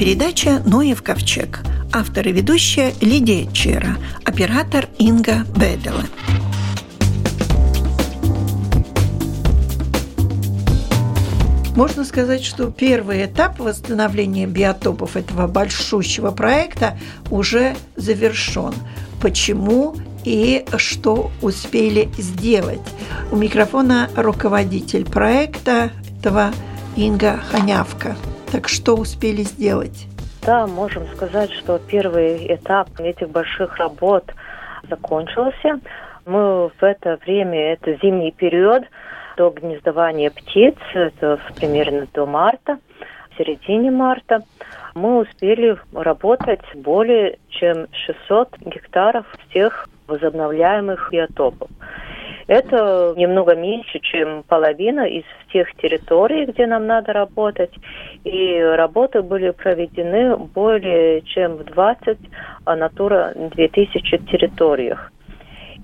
передача «Ноев ковчег». Автор и ведущая Лидия Чера, оператор Инга Бедела. Можно сказать, что первый этап восстановления биотопов этого большущего проекта уже завершен. Почему и что успели сделать? У микрофона руководитель проекта этого Инга Ханявка. Так что успели сделать? Да, можем сказать, что первый этап этих больших работ закончился. Мы в это время, это зимний период, до гнездования птиц, это примерно до марта, в середине марта, мы успели работать более чем 600 гектаров всех возобновляемых биотопов. Это немного меньше, чем половина из всех территорий, где нам надо работать. И работы были проведены более чем в 20 Натура 2000 территориях.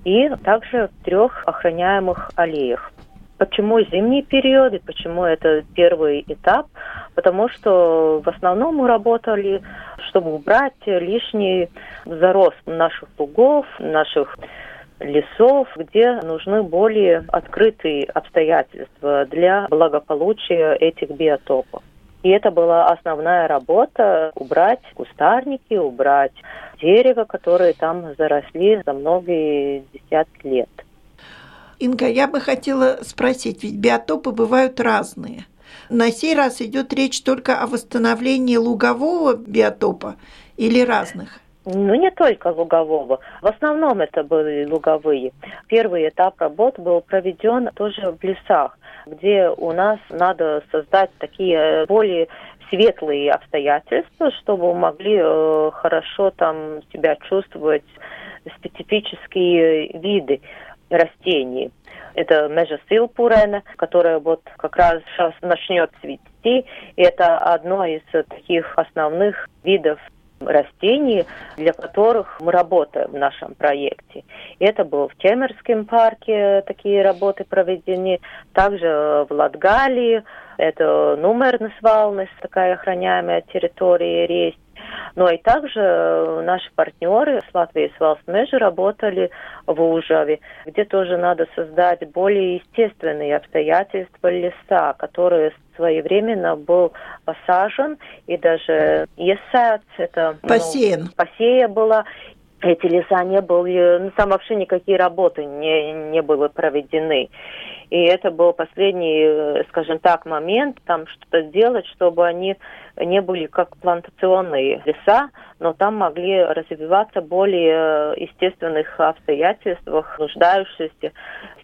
И также в трех охраняемых аллеях. Почему зимний период и почему это первый этап? Потому что в основном мы работали, чтобы убрать лишний зарост наших лугов, наших лесов, где нужны более открытые обстоятельства для благополучия этих биотопов. И это была основная работа – убрать кустарники, убрать дерево, которые там заросли за многие десятки лет. Инга, я бы хотела спросить, ведь биотопы бывают разные. На сей раз идет речь только о восстановлении лугового биотопа или разных? Ну, не только лугового. В основном это были луговые. Первый этап работ был проведен тоже в лесах, где у нас надо создать такие более светлые обстоятельства, чтобы могли э, хорошо там себя чувствовать специфические виды растений. Это межа силпурена, которая вот как раз сейчас начнет цвести. И это одно из таких основных видов растений, для которых мы работаем в нашем проекте. Это было в Темерском парке такие работы проведены, также в Латгалии, это Нумернес Валнес, такая охраняемая территория есть. Но и также наши партнеры с Латвией с Валсмежи работали в Ужаве, где тоже надо создать более естественные обстоятельства леса, которые своевременно был посажен и даже есац, это посеян. Ну, посея была, эти леса не были, ну, там вообще никакие работы не, не были проведены. И это был последний, э, скажем так, момент там что-то сделать, чтобы они не были как плантационные леса, но там могли развиваться более естественных обстоятельствах, нуждающиеся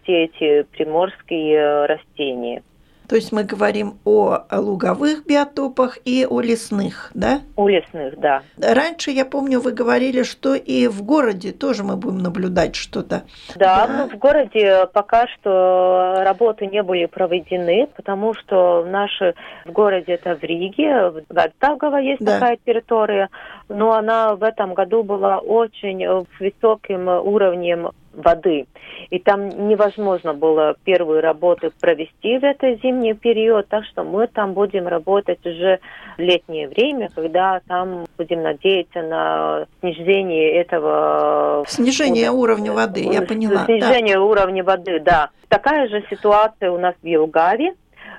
все эти приморские э, растения. То есть мы говорим о луговых биотопах и о лесных, да? У лесных, да. Раньше, я помню, вы говорили, что и в городе тоже мы будем наблюдать что-то. Да, да. Ну, в городе пока что работы не были проведены, потому что наши в городе это в Риге, в Гальтавгово есть да. такая территория, но она в этом году была очень высоким уровнем воды. И там невозможно было первые работы провести в этот зимний период, так что мы там будем работать уже в летнее время, когда там будем надеяться на снижение этого... Снижение уровня воды, я поняла. Снижение да. уровня воды, да. Такая же ситуация у нас в Елгаве.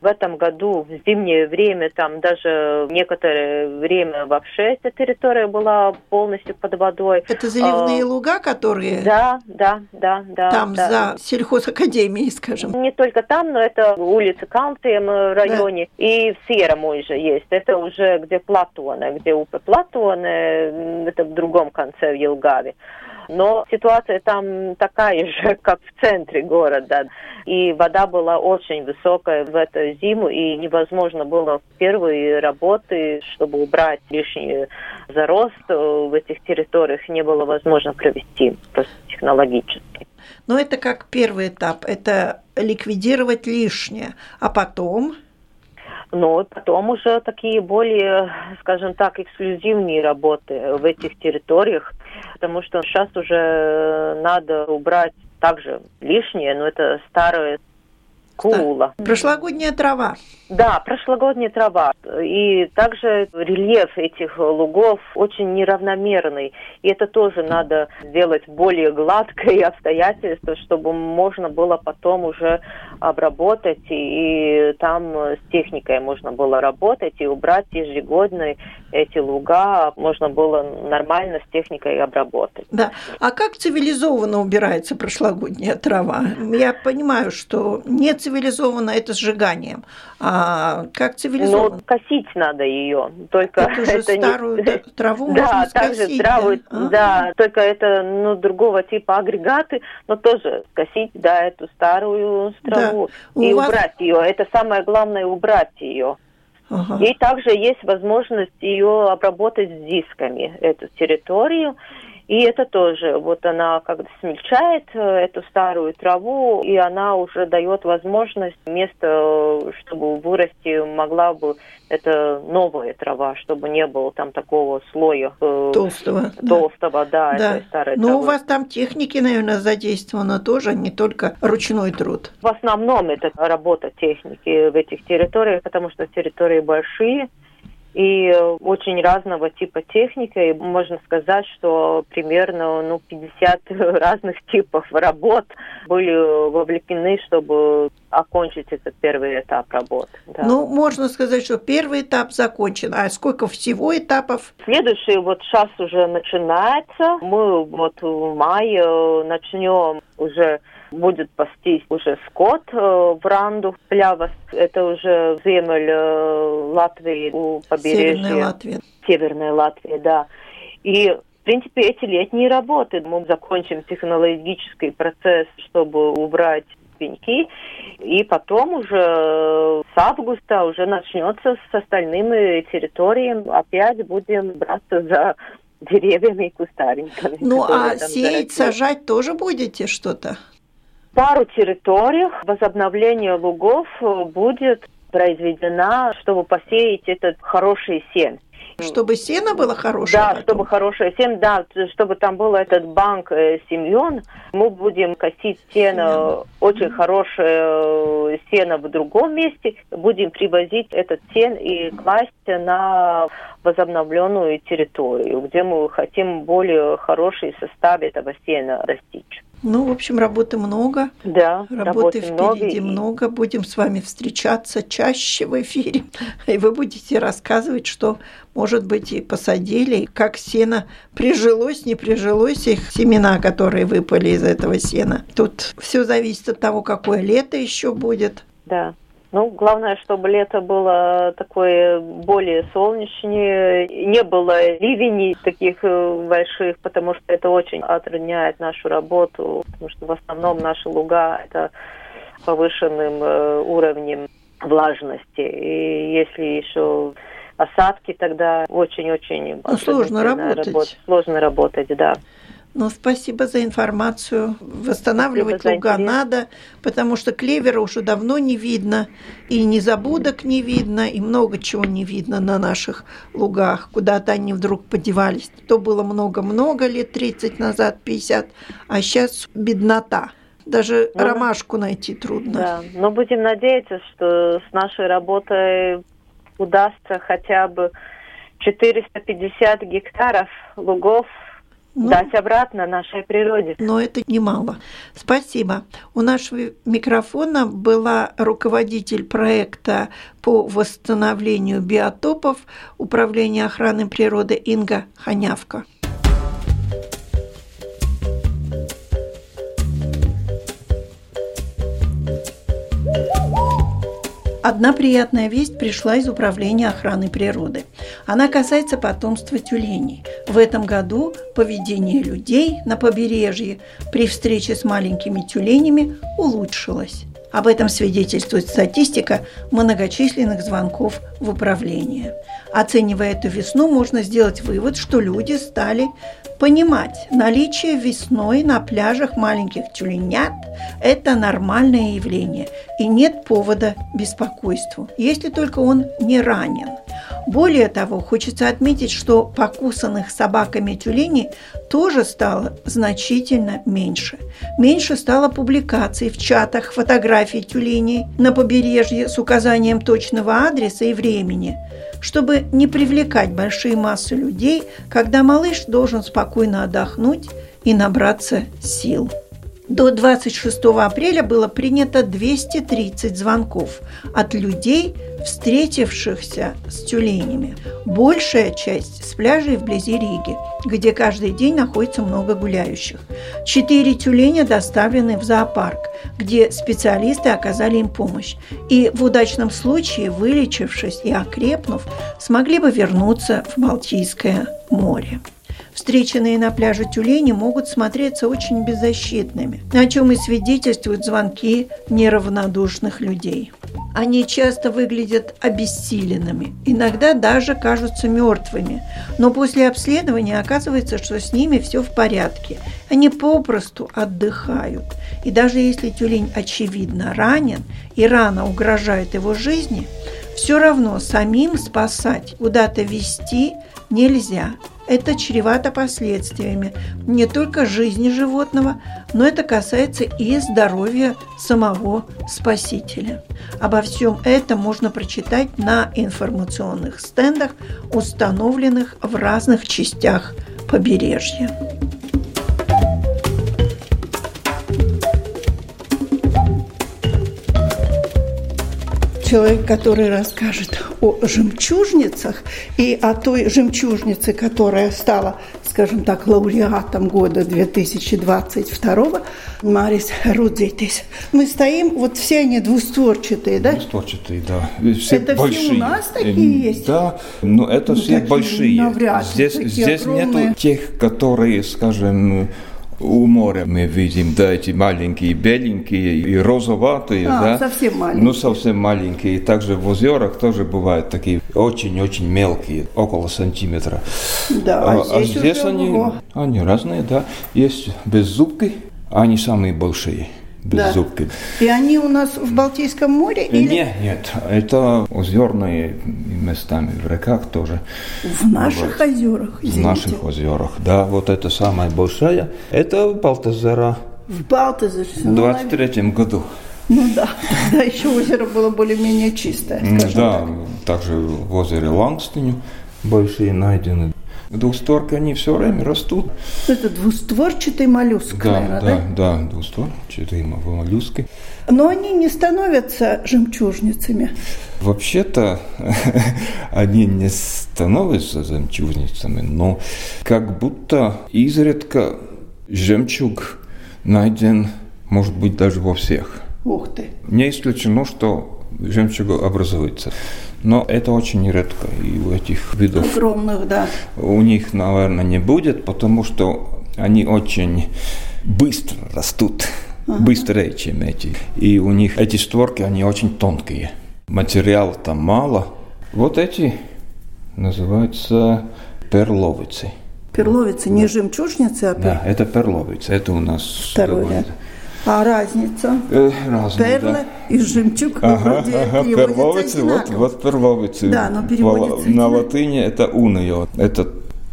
В этом году в зимнее время там даже некоторое время вообще эта территория была полностью под водой. Это заливные а, луга, которые? Да, да, да, да. Там да. за сельхозакадемией, скажем. Не только там, но это улица Калтем районе да. и в Сером уже есть. Это уже где Платоны, где УП Платоны, это в другом конце в Елгаве. Но ситуация там такая же, как в центре города. И вода была очень высокая в эту зиму, и невозможно было первые работы, чтобы убрать лишний зарост в этих территориях, не было возможно провести просто технологически. Но это как первый этап, это ликвидировать лишнее, а потом но потом уже такие более, скажем так, эксклюзивные работы в этих территориях, потому что сейчас уже надо убрать также лишнее, но это старые Куула. Прошлогодняя трава. Да, прошлогодняя трава. И также рельеф этих лугов очень неравномерный. И это тоже надо сделать более гладкое обстоятельство, чтобы можно было потом уже обработать. И там с техникой можно было работать и убрать ежегодно эти луга. Можно было нормально с техникой обработать. Да. А как цивилизованно убирается прошлогодняя трава? Я понимаю, что не цивилизованно это сжиганием. А как цивилизованно? Ну, косить надо ее. Только это, же это старую не... траву да, можно также скосить. траву, да? да, только это ну, другого типа агрегаты, но тоже скосить, да, эту старую траву Да. и У вас- убрать ее. Это самое главное, убрать ее. Ага. И также есть возможность ее обработать с дисками, эту территорию. И это тоже, вот она как бы смельчает э, эту старую траву, и она уже дает возможность место, чтобы вырасти могла бы это новая трава, чтобы не было там такого слоя э, Толстого. да. толстого, да, Да. этой старой Но травы. у вас там техники, наверное, задействовано тоже, не только ручной труд. В основном это работа техники в этих территориях, потому что территории большие и э, очень разного типа техника. И можно сказать, что примерно ну, 50 разных типов работ были вовлечены, чтобы окончить этот первый этап работы. да. Ну, можно сказать, что первый этап закончен. А сколько всего этапов? Следующий вот сейчас уже начинается. Мы вот в мае э, начнем уже будет пастись уже скот э, в Ранду, Плявас. Это уже земель э, Латвии у побережья. Северная Латвия. Северная Латвия, да. И в принципе, эти летние работы мы закончим технологический процесс, чтобы убрать пеньки, и потом уже э, с августа уже начнется с остальными территориями. Опять будем браться за деревьями и кустарниками. Ну, а сеять, заросли. сажать тоже будете что-то? Пару территориях возобновление лугов э, будет произведена, чтобы посеять этот хороший сен. Чтобы сено было хорошее? Да, потом? чтобы хорошее сено, да, чтобы там был этот банк э, семен, мы будем косить сено, Семян. очень хорошее э, сено в другом месте, будем привозить этот сен и класть на возобновленную территорию, где мы хотим более хороший состав этого сена достичь. Ну, в общем, работы много. Да, Работы работы много. впереди и- много. Будем с вами встречаться чаще в эфире. И вы будете рассказывать, что, может быть, и посадили, и как сено прижилось, не прижилось, их семена, которые выпали из этого сена. Тут все зависит от того, какое лето еще будет. Да. Ну, главное, чтобы лето было такое более солнечнее, не было ливней таких э, больших, потому что это очень отрудняет нашу работу, потому что в основном наши луга это повышенным э, уровнем влажности. И если еще осадки, тогда очень-очень Ну, сложно затруднительно работать. Сложно работать, да. Ну, спасибо за информацию. Восстанавливать Спасибо луга надо, потому что клевера уже давно не видно, и незабудок не видно, и много чего не видно на наших лугах. Куда-то они вдруг подевались. То было много-много лет, 30 назад, 50, а сейчас беднота. Даже Ну, ромашку найти трудно. Да, но будем надеяться, что с нашей работой удастся хотя бы 450 гектаров лугов Ну, дать обратно нашей природе. но это немало. Спасибо. У нашего микрофона была руководитель проекта по восстановлению биотопов Управления охраны природы Инга Ханявка. Одна приятная весть пришла из Управления охраны природы. Она касается потомства тюленей. В этом году поведение людей на побережье при встрече с маленькими тюленями улучшилось. Об этом свидетельствует статистика многочисленных звонков в управление. Оценивая эту весну, можно сделать вывод, что люди стали понимать, наличие весной на пляжах маленьких тюленят – это нормальное явление, и нет повода беспокойству, если только он не ранен. Более того, хочется отметить, что покусанных собаками тюленей тоже стало значительно меньше. Меньше стало публикаций в чатах фотографий тюленей на побережье с указанием точного адреса и времени, чтобы не привлекать большие массы людей, когда малыш должен спокойно отдохнуть и набраться сил. До 26 апреля было принято 230 звонков от людей, встретившихся с тюленями. Большая часть с пляжей вблизи Риги, где каждый день находится много гуляющих. Четыре тюленя доставлены в зоопарк, где специалисты оказали им помощь. И в удачном случае, вылечившись и окрепнув, смогли бы вернуться в Балтийское море встреченные на пляже тюлени могут смотреться очень беззащитными, о чем и свидетельствуют звонки неравнодушных людей. Они часто выглядят обессиленными, иногда даже кажутся мертвыми, но после обследования оказывается, что с ними все в порядке. Они попросту отдыхают. И даже если тюлень очевидно ранен и рана угрожает его жизни, все равно самим спасать, куда-то вести нельзя – это чревато последствиями не только жизни животного, но это касается и здоровья самого спасителя. Обо всем этом можно прочитать на информационных стендах, установленных в разных частях побережья. Человек, который расскажет о жемчужницах и о той жемчужнице, которая стала, скажем так, лауреатом года 2022, Марис Рудзитис. Мы стоим, вот все они двустворчатые, да? Двустворчатые, да. Все это большие. все у нас такие есть? Да, но это ну, все большие. Навряд здесь здесь нету тех, которые, скажем, у моря мы видим, да, эти маленькие, беленькие и розоватые, а, да. совсем маленькие. Ну, совсем маленькие. И также в озерах тоже бывают такие очень-очень мелкие, около сантиметра. Да, а, а здесь, а здесь они, они разные, да. Есть беззубки, они самые большие без да. И они у нас в Балтийском море? Или... Нет, нет, это озерные местами, в реках тоже. В наших вот. озерах, извините. В наших озерах, да, вот это самая большая, это Балтазера. В Балтазере? В 23 ну, году. Ну да, тогда еще озеро было более-менее чистое, Да, так. также в озере Лангстиню большие найдены. Двустворки, они все время растут. Это двустворчатый моллюск, да, наверное, да? Да, да, двустворчатые моллюски. Но они не становятся жемчужницами. Вообще-то они не становятся жемчужницами, но как будто изредка жемчуг найден, может быть, даже во всех. Ух ты. Не исключено, что жемчуг образуется. Но это очень редко. И у этих видов... Огромных, да. У них, наверное, не будет, потому что они очень быстро растут. Ага. Быстрее, чем эти. И у них эти створки, они очень тонкие. Материала там мало. Вот эти называются перловицы. Перловицы, не жемчужницы, а пер... Да, это перловицы. Это у нас... Второй ряд. А разница? Э, разные, Перлы да. и жемчуг ага, ага, перловицы, вот, вот перловицы. Да, но переводится. На латыни это унайо. Это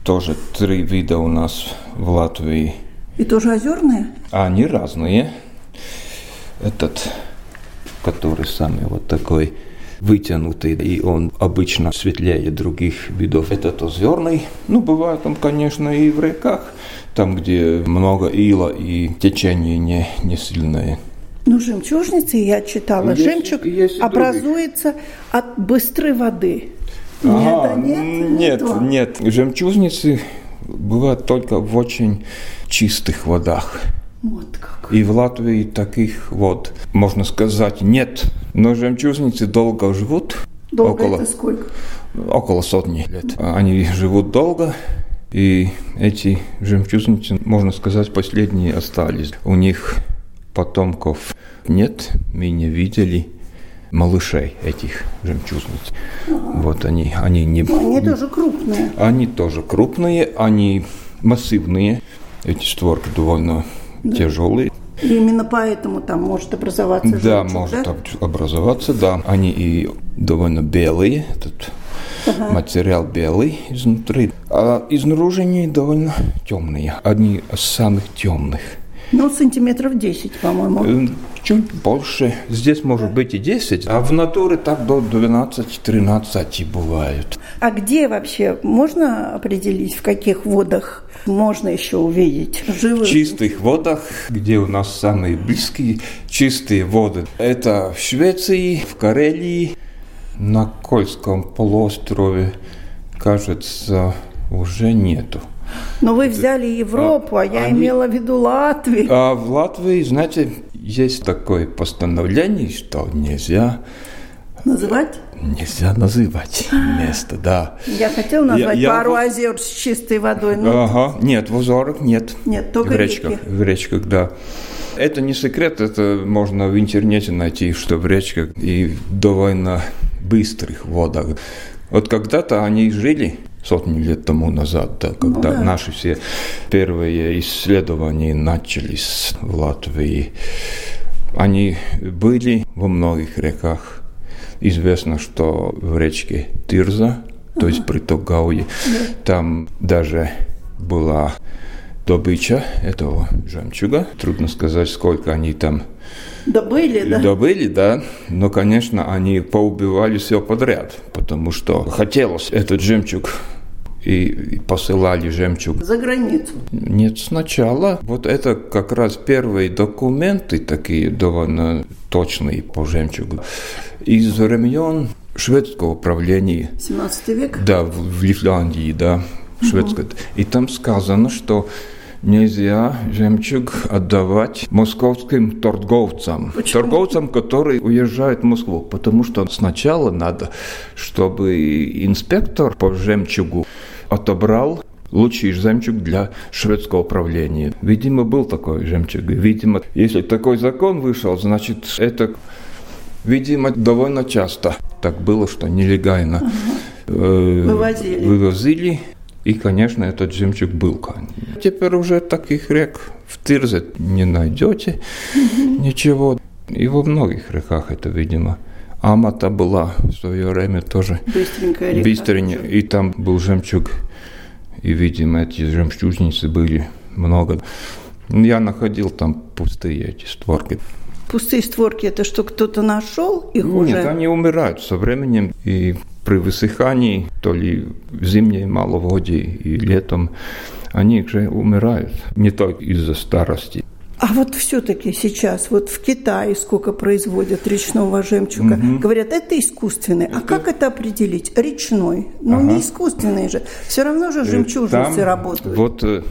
тоже три вида у нас в Латвии. И тоже озерные? А они разные. Этот, который самый вот такой вытянутый, и он обычно светлее других видов. Этот озерный. Ну, бывает он, конечно, и в реках там, где много ила и течение не, не сильное. Ну, жемчужницы, я читала, есть, жемчуг есть образуется других. от быстрой воды. Нет, нет, нет, нет. Жемчужницы бывают только в очень чистых водах. Вот как. И в Латвии таких вот, можно сказать, нет. Но жемчужницы долго живут. Долго около, это сколько? Около сотни лет. Они живут долго, и эти жемчужницы, можно сказать, последние остались. У них потомков нет, мы не видели малышей этих жемчужниц. Вот они, они не... Они тоже крупные. Они тоже крупные, они массивные. Эти створки довольно да. тяжелые. И именно поэтому там может образоваться жемчуг, Да, может да? образоваться, да. Они и довольно белые. Этот ага. материал белый изнутри, а изнаружи довольно темные, одни из самых темных. Ну, сантиметров 10, по-моему. Чуть больше. Здесь может быть и 10, а в натуре так до 12-13 бывают. А где вообще можно определить, в каких водах можно еще увидеть живых? В чистых водах, где у нас самые близкие чистые воды. Это в Швеции, в Карелии, на Кольском полуострове, кажется, уже нету. Но вы взяли Европу, а, а я они... имела в виду Латвию. А в Латвии, знаете, есть такое постановление, что нельзя Называть? Нельзя называть место, да. Я хотел назвать я, пару я... озер с чистой водой. Но... Ага, нет, в озерах нет. Нет, только в речках. Реки. В речках, да. Это не секрет, это можно в интернете найти, что в речках и довольно быстрых водах. Вот когда-то они жили сотни лет тому назад, да, когда ну, да. наши все первые исследования начались в Латвии. Они были во многих реках, Известно, что в речке Тирза, то есть приток Гауи, там даже была добыча этого жемчуга. Трудно сказать, сколько они там Добыли, да? Добыли, да. Но, конечно, они поубивали все подряд, потому что хотелось этот жемчуг и посылали жемчуг. За границу? Нет, сначала. Вот это как раз первые документы, такие довольно точные по жемчугу, из времен шведского правления. 17 век? Да, в, Лифляндии, да, шведское. Угу. И там сказано, что нельзя жемчуг отдавать московским торговцам. Почему? Торговцам, которые уезжают в Москву. Потому что сначала надо, чтобы инспектор по жемчугу отобрал лучший жемчуг для шведского правления. Видимо, был такой жемчуг. Видимо, если такой закон вышел, значит, это, видимо, довольно часто так было, что нелегально ага. э, вывозили. вывозили. И, конечно, этот жемчуг был. Теперь уже таких рек в Тирзе не найдете ничего. И во многих реках это, видимо. Амата была в свое время тоже быстренькая река. Быстренько. И там был жемчуг. И, видимо, эти жемчужницы были много. Я находил там пустые эти створки. Пустые створки – это что, кто-то нашел их Нет, уже? Нет, они умирают со временем. И при высыхании, то ли в зимней маловодье и летом, они уже умирают. Не только из-за старости. А вот все-таки сейчас, вот в Китае сколько производят речного жемчуга, угу. говорят, это искусственный. Это... А как это определить? Речной. Ну, ага. не искусственный же. Все равно же э, жемчужницы Там работают. Вот э,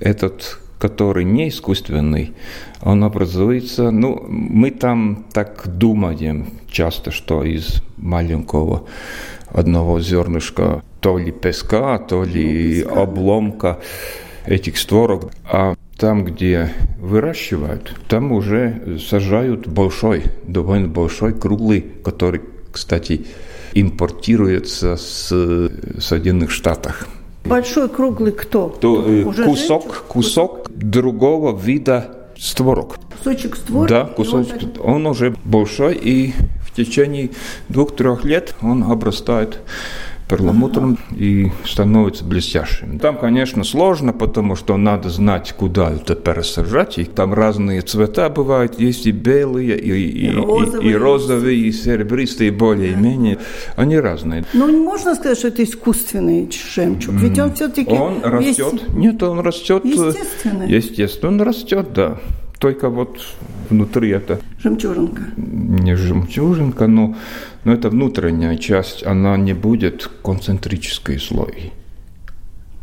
этот который не искусственный, он образуется, ну, мы там так думаем часто, что из маленького одного зернышка то ли песка, то ли ну, обломка этих створок. А там, где выращивают, там уже сажают большой, довольно большой, круглый, который, кстати, импортируется с Соединенных Штатов. Большой круглый кто? То, э, уже кусок, кусок другого вида створок. Кусочек створок? Да, кусочек. Он, он уже большой, и в течение двух-трех лет он обрастает перламутром и становится блестящим. Там, конечно, сложно, потому что надо знать, куда это пересажать. И там разные цвета бывают. Есть и белые, и, и, и, розовые, и, и, розовые, и серебристые, более-менее. Они разные. Но не можно сказать, что это искусственный жемчуг. Ведь он все-таки... Он растет. Весь... Нет, он растет... Э, естественно. Естественно, он растет, да. Только вот внутри это... Жемчужинка. Не жемчужинка, но но эта внутренняя часть, она не будет концентрической слой.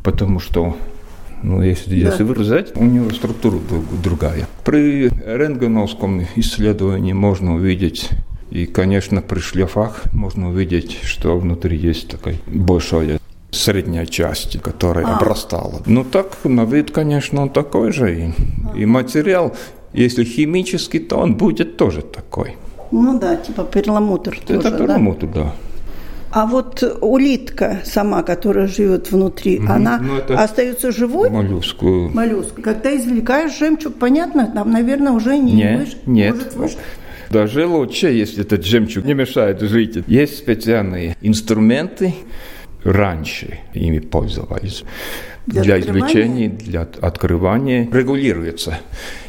Потому что ну, если, да. если вырезать, у него структура другая. При рентгеновском исследовании можно увидеть и, конечно, при шлифах можно увидеть, что внутри есть такая большая средняя часть, которая а. обрастала. Ну так, на вид, конечно, он такой же. И, а. и материал, если химический, то он будет тоже такой. Ну да, типа перламутр Это тоже, перламутр, да. да. А вот улитка сама, которая живет внутри, угу. она ну, остается живой? Моллюск. Моллюск. Когда извлекаешь жемчуг, понятно, там, наверное, уже не нет, выше, нет. может выше. Даже лучше, если этот жемчуг не мешает жить. Есть специальные инструменты, раньше ими пользовались. Для Для, извлечения, для открывания регулируется.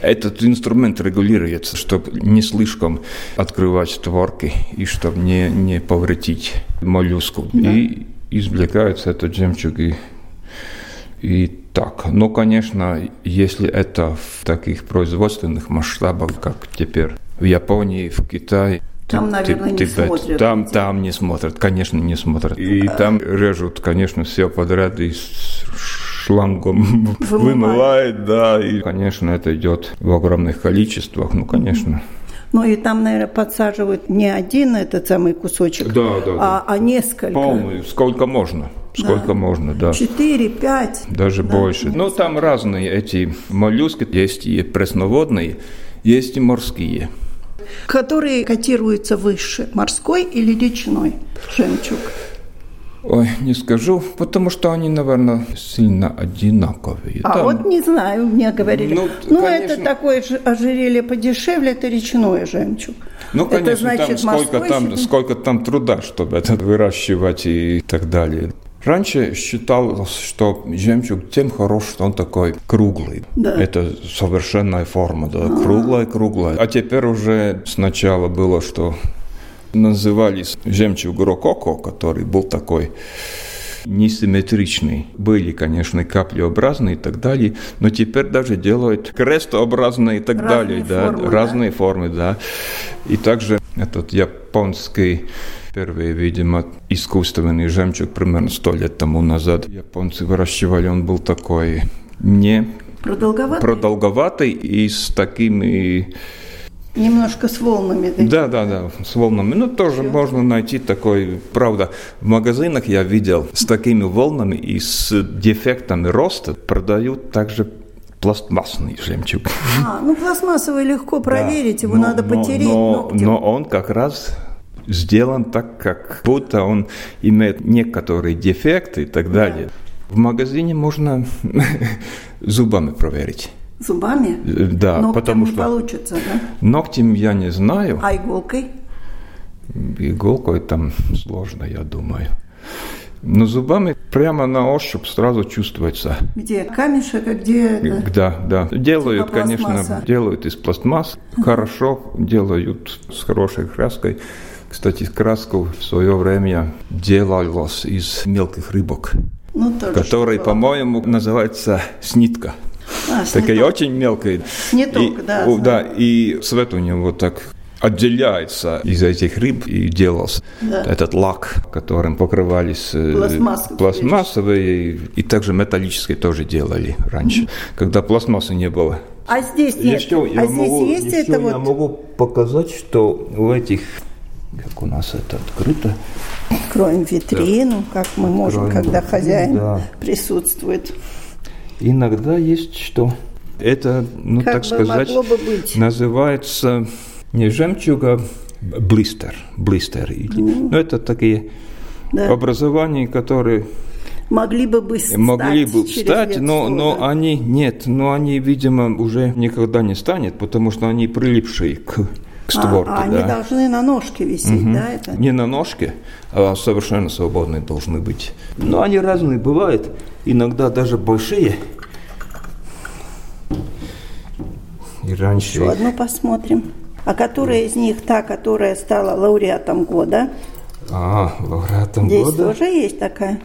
Этот инструмент регулируется, чтобы не слишком открывать створки и чтобы не, не повредить моллюску. И извлекается этот жемчуг и, и так. Но, конечно, если это в таких производственных масштабах, как теперь в Японии, в Китае, Там, наверное, не Тибет. смотрят. Там, там не смотрят, конечно, не смотрят. И там режут, конечно, все подряд и шлангом Вымывают. вымывает, да. И, конечно, это идет в огромных количествах. Ну, конечно. Ну и там, наверное, подсаживают не один этот самый кусочек, Да, да, а, а несколько. Полную, сколько можно. Сколько можно, да. Четыре, пять. Даже больше. Ну, там разные эти моллюски. Есть и пресноводные, есть и морские. Которые котируются выше, морской или речной жемчуг. Ой, не скажу, потому что они, наверное, сильно одинаковые. А Там- вот не знаю, мне говорили. Ну, Ну, конечно. это такое же ожерелье подешевле, это речной жемчуг. Ну, конечно, это значит там сколько там, себе? сколько там труда, чтобы это выращивать и так далее. Раньше считалось, что жемчуг тем хорош, что он такой круглый. Да. Это совершенная форма, да, круглая, круглая. А теперь уже сначала было, что назывались жемчуг рококо, который был такой несимметричный. Были, конечно, каплеобразные и так далее, но теперь даже делают крестообразные и так Разные далее. Да, формы, да? разные формы, да. И также этот японский Первый, видимо, искусственный жемчуг примерно сто лет тому назад японцы выращивали. Он был такой не Продолговатый? продолговатый и с такими... Немножко с волнами. такими. Да, да, да, с волнами. Ну, тоже можно найти такой... Правда, в магазинах я видел с такими волнами и с дефектами роста продают также пластмассный жемчуг. А, ну пластмассовый легко проверить, Да, его но- надо но- потереть Но, ногтем. но он как раз сделан так, как будто он имеет некоторые дефекты и так далее. В магазине можно зубами проверить. Зубами? Да, Ногтем потому не что получится, да? ногтем я не знаю. А иголкой? Иголкой там сложно, я думаю. Но зубами прямо на ощупь сразу чувствуется. Где камешек, а где... это? Да, да. Делают, Типа конечно, делают из пластмасс. Хорошо делают с хорошей краской. Кстати, краску в свое время делалось из мелких рыбок, Ну, что-то. по-моему, называется снитка. А, Такая сниток. очень мелкая. Сниток, И- да, о. Да, и цвет у него так отделяется из этих рыб и делался Да. этот лак, которым покрывались э, Пластмассовые. пластмассовые и также металлические тоже делали раньше, когда пластмассы не было. А здесь нет. Еще я а здесь могу- есть еще это я вот могу показать, что в этих, как у нас это открыто, Откроем витрину, как мы можем, Откроем когда витрину, хозяин да. присутствует. иногда есть что. Это, ну Как так бы сказать, могло бы быть. называется не жемчуг, а блистер. блистер. Ну, это такие Да. образования, которые Могли бы бы стать могли бы стать, но, но да. они нет, но они, видимо, уже никогда не станет, потому что они прилипшие к, к створке. а, а они да. должны на ножке висеть, Мгм. да, это? Не на ножке, а совершенно свободные должны быть. Но они разные бывают, иногда даже большие. И раньше... Еще одну посмотрим. А которая из них та, которая стала лауреатом года? А, лауреатом Здесь года. тоже есть такая.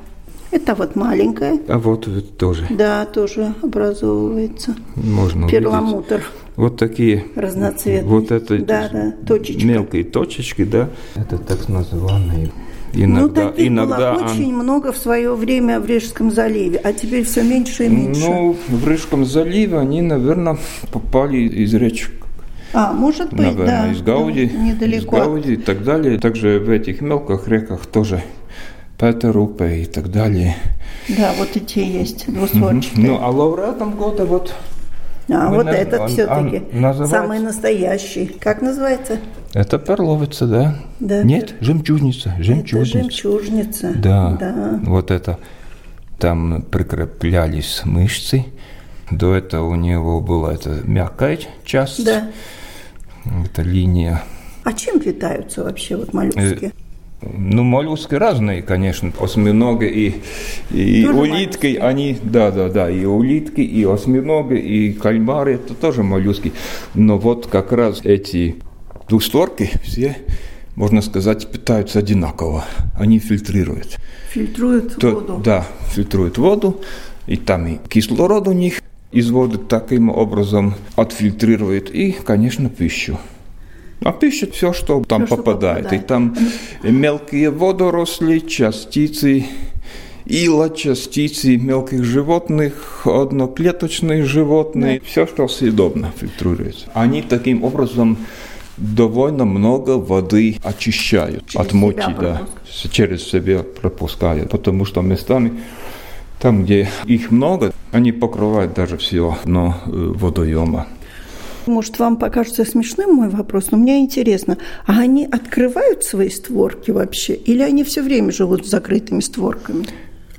Это вот маленькая. А вот тоже Да, тоже образовывается. можно увидеть. Перламутр Вот такие разноцветный. Вот это Да, да, точечка. мелкие точечки, да. Это так называемые. ну, Иногда, таких иногда было он- очень много в свое время в Рижском заливе, а теперь все меньше и меньше. Ну, в Рижском заливе они, наверное, попали из речек. А, может быть, наверное, да. из Гауди, ну, недалеко. из Гауди и так далее. Также в этих мелких реках тоже Петерупе и так далее. Да, вот и те есть, Мгм. двусворчатые. Ну, а лауреатом года вот а вот наз- этот все-таки называется- самый настоящий. Как называется? это перловица, да? Да. Нет, жемчужница, Это жемчужница. жемчужница. Да, да. вот это. Там прикреплялись мышцы. До этого у него была эта мягкая часть. Да. Это линия. А чем питаются вообще вот моллюски? Ну, моллюски разные, конечно. Осьминоги и, и Тоже улитки, моллюски. они, да, да, да, и улитки, и осьминоги, и кальмары, это тоже моллюски. Но вот как раз эти двухстворки все, можно сказать, питаются одинаково. Они фильтрируют. Фильтруют То- воду. Да, фильтруют воду, и там и кислород у них из воды таким образом отфильтрирует, и, конечно, пищу. А пища все, что там Всё, что попадает. попадает. И там мелкие водоросли, частицы ила, частицы мелких животных, одноклеточные животные. Все, что съедобно, фильтруется. Они таким образом довольно много воды очищают Через от себя да, пропускают. с- через себя пропускают, потому что местами там, где их много, они покрывают даже все дно э, водоема. Может, вам покажется смешным мой вопрос, но мне интересно, а они открывают свои створки вообще, или они все время живут с закрытыми створками?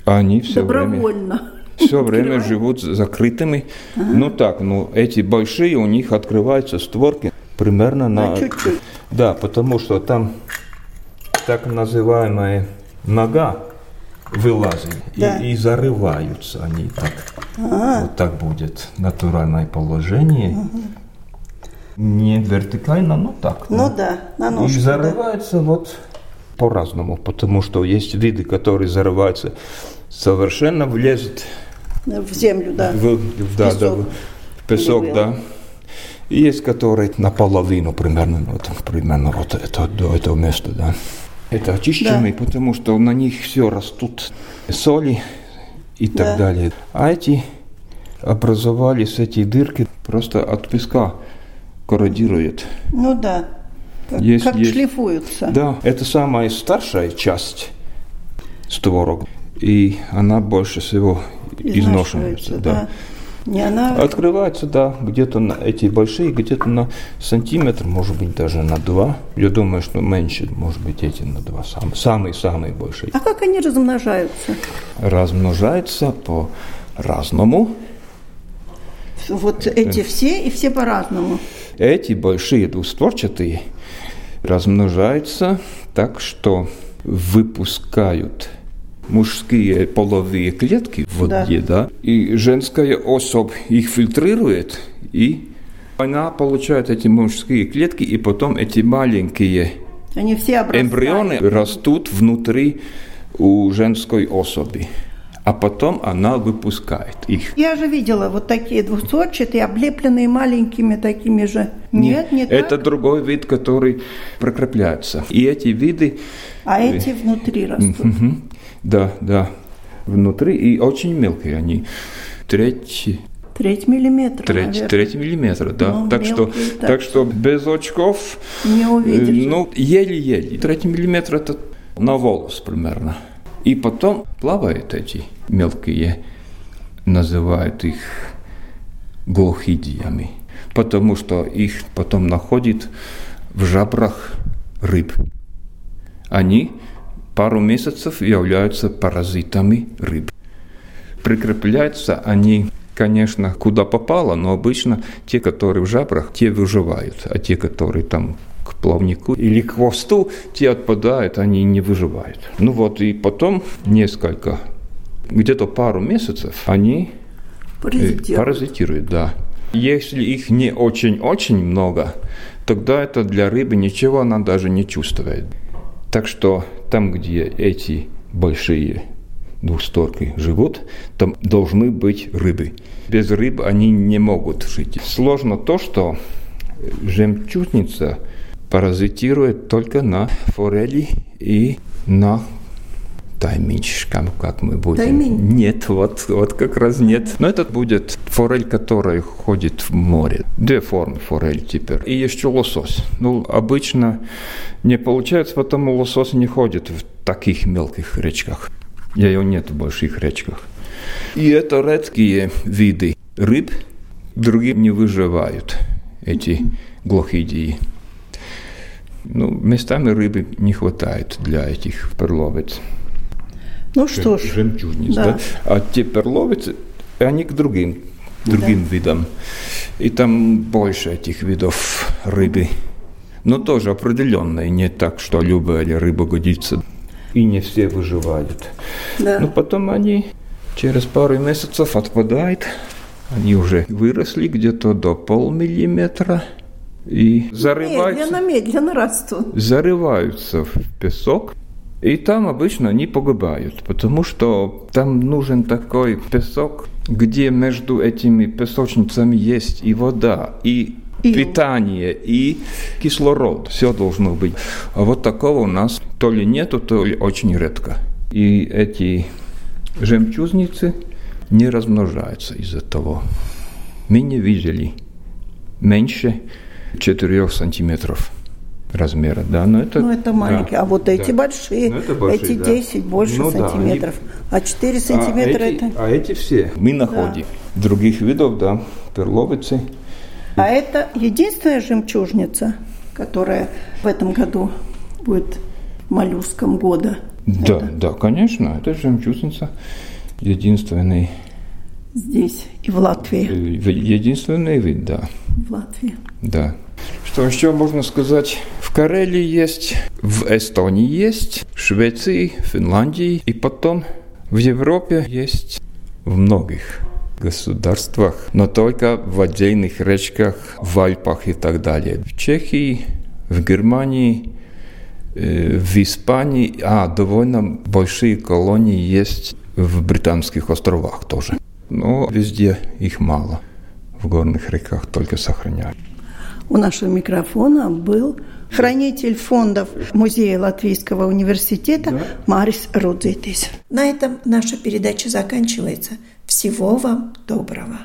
Они все время, Добровольно. все время живут с закрытыми. Ну так, ну эти большие, у них открываются створки примерно на... На чуть-чуть. Да, потому что там так называемая нога вылазит и- Да. и, зарываются они так. Вот так будет натуральное положение. Не вертикально, но так. Ну да, на И ножку. да. вот по-разному, потому что есть виды, которые зарываются совершенно влезет В землю, да. в, в- да, да, песок. в песок, да. И есть, которые наполовину примерно, вот, примерно вот это, до этого места, да. Это очищенные, потому что на них все растут соли и так Да. далее. А эти образовались эти дырки просто от песка корродируют. Ну да. Как, Есть- как есть. шлифуются. Да, это самая старшая часть створок, и она больше всего изношивается. Да. Не она... Открывается, да, где-то на эти большие, где-то на сантиметр, может быть, даже на два. Я думаю, что меньше, может быть, эти на два. Сам- Самые-самые большие. А как они размножаются? Размножается по-разному. Вот эти все и все по-разному. Эти большие двустворчатые размножаются так, что выпускают мужские половые клетки в воде, да. и женская особь их фильтрирует, и она получает эти мужские клетки, и потом эти маленькие Они все обрастают. эмбрионы растут внутри у женской особи, а потом она выпускает их. Я же видела вот такие двухсотчатые, облепленные маленькими такими же. Нет, не Это так. другой вид, который прикрепляется. И эти виды, А эти внутри растут. да, да, внутри, и очень мелкие они. Треть, Треть миллиметра, треть, наверное. треть миллиметра, да. Ну, так, что, так так что без очков, Не э, увидишь. ну, еле-еле. Треть миллиметра это на волос примерно. И потом плавают эти мелкие, называют их глохидиями, потому что их потом находят в жабрах рыб. Они пару месяцев являются паразитами рыб. Прикрепляются они, конечно, куда попало, но обычно те, которые в жабрах, те выживают, а те, которые там к плавнику или к хвосту, те отпадают, они не выживают. Ну вот, и потом несколько, где-то пару месяцев они э, Паразитируют. Паразитируют, да. Если их не очень-очень много, тогда это для рыбы ничего она даже не чувствует. Так что там, где эти большие двухсторки живут, там должны быть рыбы. Без рыб они не могут жить. Сложно то, что жемчужница паразитирует только на форели и на тайминчикам, как мы будем. Таймень? Нет, вот, вот как раз нет. Но это будет форель, которая ходит в море. Две формы форель теперь. И еще лосось. Ну, обычно не получается, потому лосось не ходит в таких мелких речках. Ее нет в больших речках. И это редкие виды рыб, другие не выживают, эти глохидии. Ну, местами рыбы не хватает для этих перловиц. Ну что ж, Жемчужниц, да. да. А те перловицы, они к другим, другим видам. И там больше этих видов рыбы но тоже определенные, не так, что любая рыба годится. И не все выживают. Да. Но потом они через пару месяцев отпадают. Они уже выросли где-то до полмиллиметра и зарываются. Медленно, медленно растут. Зарываются в песок. И там обычно они погибают, потому что там нужен такой песок, где между этими песочницами есть и вода, и и... питание и кислород. Все должно быть. А вот такого у нас то ли нету, то ли очень редко. И эти жемчужницы не размножаются из-за того. Мы не видели меньше 4 сантиметров размера, да, но это... Ну, это маленькие, да, а вот эти да. большие, ну, большие, эти да. 10 больше ну, сантиметров, да, они... а 4 сантиметра а эти, это... А эти все мы находим. Да. Других видов, да, перловицы. А это единственная жемчужница, которая в этом году будет моллюском года? Да, это? да, конечно, это жемчужница единственный Здесь и в Латвии. Э, единственный вид, да. В Латвии. Да. Что еще можно сказать? В Карелии есть, в Эстонии есть, в Швеции, Финляндии и потом в Европе есть в многих государствах, но только в отдельных речках, в Альпах и так далее. В Чехии, в Германии, э, в Испании, а довольно большие колонии есть в Британских островах тоже. Но везде их мало. В горных реках только сохраняют. У нашего микрофона был хранитель фондов Музея Латвийского университета да. Марис Рудзитис. На этом наша передача заканчивается. Всего вам доброго.